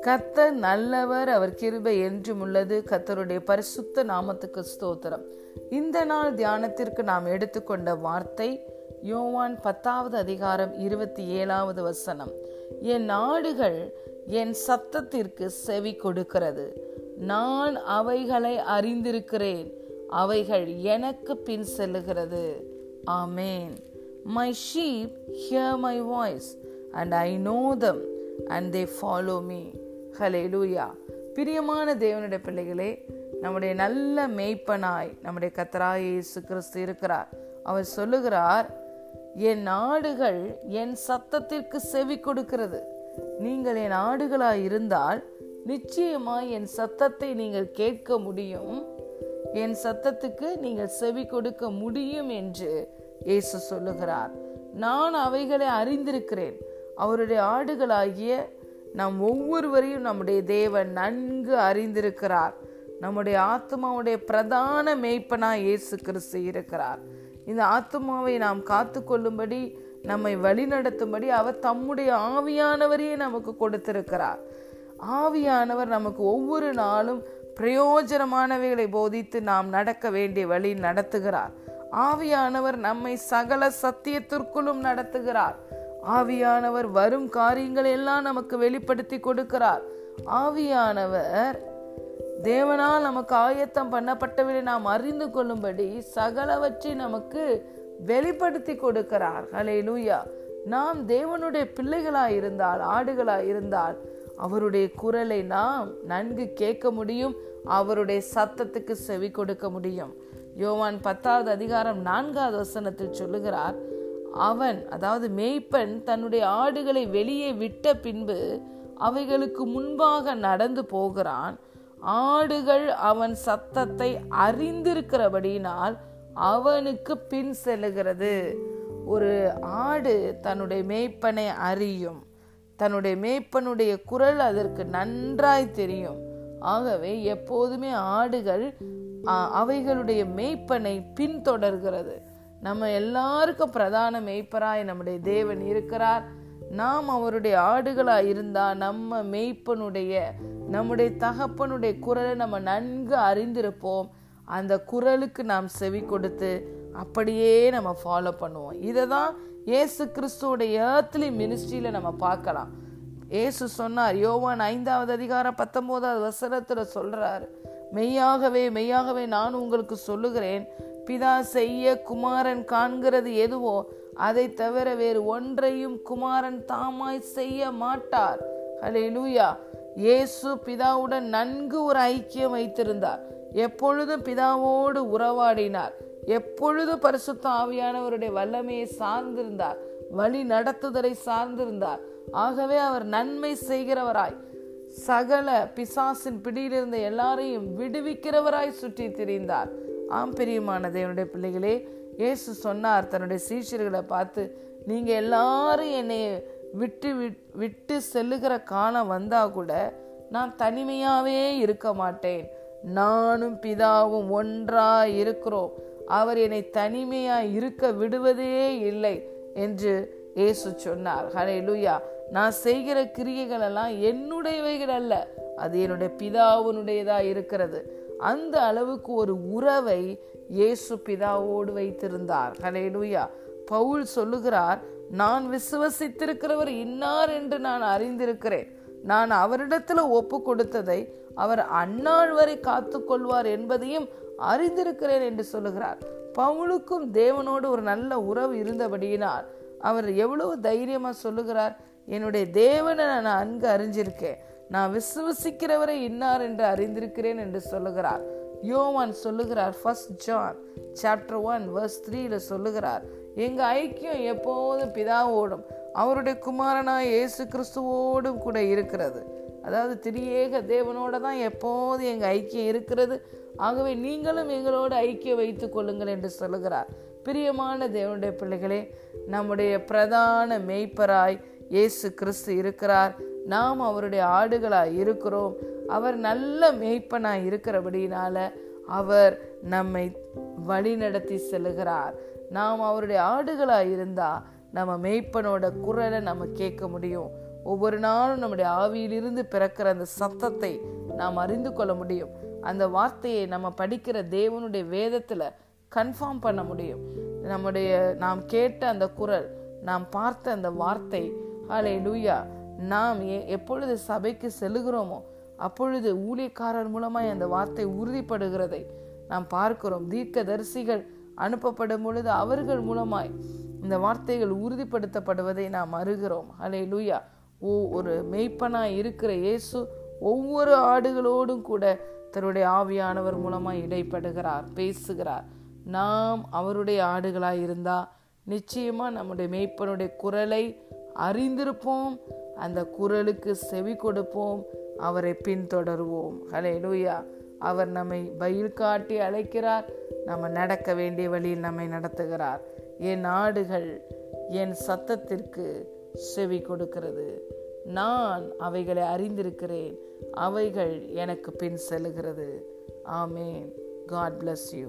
கத்தர் நல்லவர் அவர் கிருபை என்றும் உள்ளது. கத்தருடைய பரிசுத்த நாமத்துக்கு ஸ்தோத்திரம். இந்த நாள் தியானத்திற்கு நாம் எடுத்துக்கொண்ட வார்த்தை யோவான் பத்தாவது அதிகாரம் இருபத்தி ஏழாவது வசனம். என் நாடுகள் என் சத்தத்திற்கு செவி கொடுக்கிறது. நான் அவைகளை அறிந்திருக்கிறேன். அவைகள் எனக்கு பின் செல்லுகிறது. ஆமேன். My sheep hear my voice and I know them and they follow me hallelujah பிரியமான தேவனுடைய பிள்ளைகளே நம்முடைய நல்ல மேய்ப்பனாய் நம்முடைய கத்தராய் இயேசு கிறிஸ்து இருக்கிறார். அவர் சொல்லுகிறார் என் நாடுகள் என் சத்தத்திற்கு செவி கொடுக்கிறது. நீங்கள் என் ஆடுகளாய் இருந்தால் நிச்சயமாய் என் சத்தத்தை நீங்கள் கேட்க முடியும். என் சத்தத்துக்கு நீங்கள் செவி கொடுக்க முடியும் என்று இயேசு சொல்லுகிறார். நான் அவைகளை அறிந்திருக்கிறேன். அவருடைய ஆடுகளாகிய நம் ஒவ்வொருவரையும் நம்முடைய தேவன் நன்கு அறிந்திருக்கிறார். நம்முடைய ஆத்மாவுடைய பிரதான மேய்ப்பனா இயேசு கிறிஸ்து இருக்கிறார். இந்த ஆத்மாவை நாம் காத்து கொள்ளும்படி நம்மை வழிநடத்தும்படி அவர் தம்முடைய ஆவியானவரையே நமக்கு கொடுத்திருக்கிறார். ஆவியானவர் நமக்கு ஒவ்வொரு நாளும் பிரயோஜனமானவைகளை போதித்து நாம் நடக்க வேண்டிய வழி நடத்துகிறார். ஆவியானவர் நம்மை சகல சத்தியத்திற்குள்ளும் நடத்துகிறார். ஆவியானவர் வரும் காரியங்கள் எல்லாம் நமக்கு வெளிப்படுத்தி கொடுக்கிறார். ஆவியானவர் தேவனால் நமக்கு ஆயத்தம் பண்ணப்பட்டவரை நாம் அறிந்து கொள்ளும்படி சகலவற்றை நமக்கு வெளிப்படுத்தி கொடுக்கிறார். ஹலே லூயா நாம் தேவனுடைய பிள்ளைகளாய் இருந்தால் ஆடுகளாய் இருந்தால் அவருடைய குரலை நாம் நன்கு கேட்க முடியும் அவருடைய சத்தத்துக்கு செவி கொடுக்க முடியும். யோவான் பத்தாவது அதிகாரம் நான்காவது வசனத்தில் சொல்லுகிறார் அவன் அதாவது மேய்ப்பன் தன்னுடைய ஆடுகளை வெளியே விட்ட பின்பு அவைகளுக்கு முன்பாக நடந்து போகிறான். ஆடுகள் அவன் சத்தத்தை அறிந்திருக்கிறபடியினால் அவனுக்கு பின் செல்லுகிறது. ஒரு ஆடு தன்னுடைய மேய்ப்பனை அறியும். தன்னுடைய மேய்ப்பனுடைய குரல் அதற்கு நன்றாய் தெரியும். ஆகவே எப்போதுமே ஆடுகள் அவைகளுடைய மேய்ப்பனை பின்தொடர்கிறது. நம்ம எல்லாருக்கும் பிரதான மேய்ப்பராய் நம்முடைய தேவன் இருக்கிறார். நாம் அவருடைய ஆடுகளாக இருந்தால் நம்ம மெய்ப்பனுடைய நம்முடைய தகப்பனுடைய குரலை நம்ம நன்கு அறிந்திருப்போம். அந்த குரலுக்கு நாம் செவி கொடுத்து அப்படியே நம்ம ஃபாலோ பண்ணுவோம். இதை தான் ஏசு கிறிஸ்துவோடைய ஏர்த்லி மினிஸ்ட்ரியில நம்ம பார்க்கலாம். ஏசு சொன்னார் யோவான் ஐந்தாவது அதிகாரம் பத்தொன்பதாவது வசனத்தில் சொல்றாரு மெய்யாகவே மெய்யாகவே நான் உங்களுக்கு சொல்லுகிறேன். பிதா செய்ய குமாரன் காண்கிறது எதுவோ அதை தவிர வேறு ஒன்றையும் குமாரன் தாமாய் செய்ய மாட்டார். ஹலே லூயா இயேசு பிதாவுடன் நன்கு ஒரு ஐக்கியம் வைத்திருந்தார். எப்பொழுதும் பிதாவோடு உறவாடினார். எப்பொழுதும் பரிசுத்த ஆவியானவருடைய வல்லமையை சார்ந்திருந்தார். வழி நடத்துதலை சார்ந்திருந்தார். ஆகவே அவர் நன்மை செய்கிறவராய் சகல பிசாசின் பிடியிலிருந்த எல்லாரையும் விடுவிக்கிறவராய் சுற்றி திரிந்தார். ஆம் பிரியமான தேவனுடைய பிள்ளைகளே இயேசு சொன்னார் தன்னுடைய சீஷர்களை பார்த்து நீங்க எல்லாரும் என்னை விட்டு விட்டு செல்லுகிற காலம் வந்தா கூட நான் தனிமையாவே இருக்க மாட்டேன். நானும் பிதாவும் ஒன்றா இருக்கிறோம். அவர் என்னை தனிமையா இருக்க விடுவதே இல்லை என்று இயேசு சொன்னார். ஹரே லூயா நான் செய்கிற கிரியைகள் எல்லாம் என்னுடையவைகள் அல்ல. அது என்னுடைய பிதாவுனுடையதா இருக்கிறது. அந்த அளவுக்கு ஒரு உறவை இயேசு பிதாவோடு வைத்திருந்தார். ஹலே பவுல் சொல்லுகிறார் நான் விசுவசித்திருக்கிறவர் இன்னார் என்று நான் அறிந்திருக்கிறேன். நான் அவரிடத்துல ஒப்பு கொடுத்ததை அவர் அந்நாள் வரை காத்து கொள்வார் என்பதையும் அறிந்திருக்கிறேன் என்று சொல்லுகிறார். பவுலுக்கும் தேவனோடு ஒரு நல்ல உறவு இருந்தபடியினால் அவர் எவ்வளவு தைரியமா சொல்லுகிறார் என்னுடைய தேவனை நான் நன்கு அறிஞ்சிருக்கேன். நான் விசுவசிக்கிறவரை இன்னார் என்று அறிந்திருக்கிறேன் என்று சொல்லுகிறார். யோவான் சொல்லுகிறார் first John chapter one verse த்ரீல சொல்லுகிறார் எங்கள் ஐக்கியம் எப்போதும் பிதாவோடும் அவருடைய குமாரனாய் இயேசு கிறிஸ்துவோடும் கூட இருக்கிறது. அதாவது திரியேக தேவனோட தான் எப்போதும் எங்கள் ஐக்கியம் இருக்கிறது. ஆகவே நீங்களும் எங்களோடு ஐக்கியம் வைத்து கொள்ளுங்கள் என்று சொல்லுகிறார். பிரியமான தேவனுடைய பிள்ளைகளே நம்முடைய பிரதான மெய்ப்பராய் இயேசு கிறிஸ்து இருக்கிறார். நாம் அவருடைய ஆடுகளாக இருக்கிறோம். அவர் நல்ல மேய்ப்பனாக இருக்கிறபடினால அவர் நம்மை வழிநடத்தி செல்கிறார் செல்லுகிறார். நாம் அவருடைய ஆடுகளாக இருந்தால் நம்ம மெய்ப்பனோட குரலை நம்ம கேட்க முடியும். ஒவ்வொரு நாளும் நம்முடைய ஆவியிலிருந்து பிறக்கிற அந்த சத்தத்தை நாம் அறிந்து கொள்ள முடியும். அந்த வார்த்தையை நம்ம படிக்கிற தேவனுடைய வேதத்தில் கன்ஃபார்ம் பண்ண முடியும். நம்முடைய நாம் கேட்ட அந்த குரல் நாம் பார்த்த அந்த வார்த்தை ஹலே லூயா நாம் எப்பொழுது சபைக்கு செல்லுகிறோமோ அப்பொழுது ஊழியக்காரர் மூலமாய் அந்த வார்த்தை உறுதிப்படுகிறதை நாம் பார்க்கிறோம். தீர்க்க தரிசிகள் அனுப்பப்படும் பொழுது அவர்கள் மூலமாய் இந்த வார்த்தைகள் உறுதிப்படுத்தப்படுவதை நாம் அருகிறோம் ஹலே லூயா ஓ ஒரு மெய்ப்பனாய் இருக்கிற இயேசு ஒவ்வொரு ஆடுகளோடும் கூட தன்னுடைய ஆவியானவர் மூலமாய் இடைப்படுகிறார் பேசுகிறார். நாம் அவருடைய ஆடுகளாய் இருந்தா நிச்சயமா நம்முடைய மெய்ப்பனுடைய குரலை அறிந்திருப்போம் அந்த குரலுக்கு செவி கொடுப்போம் அவரை பின்தொடருவோம். ஹலே லூயா அவர் நம்மை பயில் காட்டி அழைக்கிறார் நம்ம நடக்க வேண்டிய வழியில் நம்மை நடத்துகிறார். என் ஆடுகள் என் சத்தத்திற்கு செவி கொடுக்கிறது. நான் அவைகளை அறிந்திருக்கிறேன் அவைகள் எனக்கு பின் செல்கிறது ஆமேன். God bless you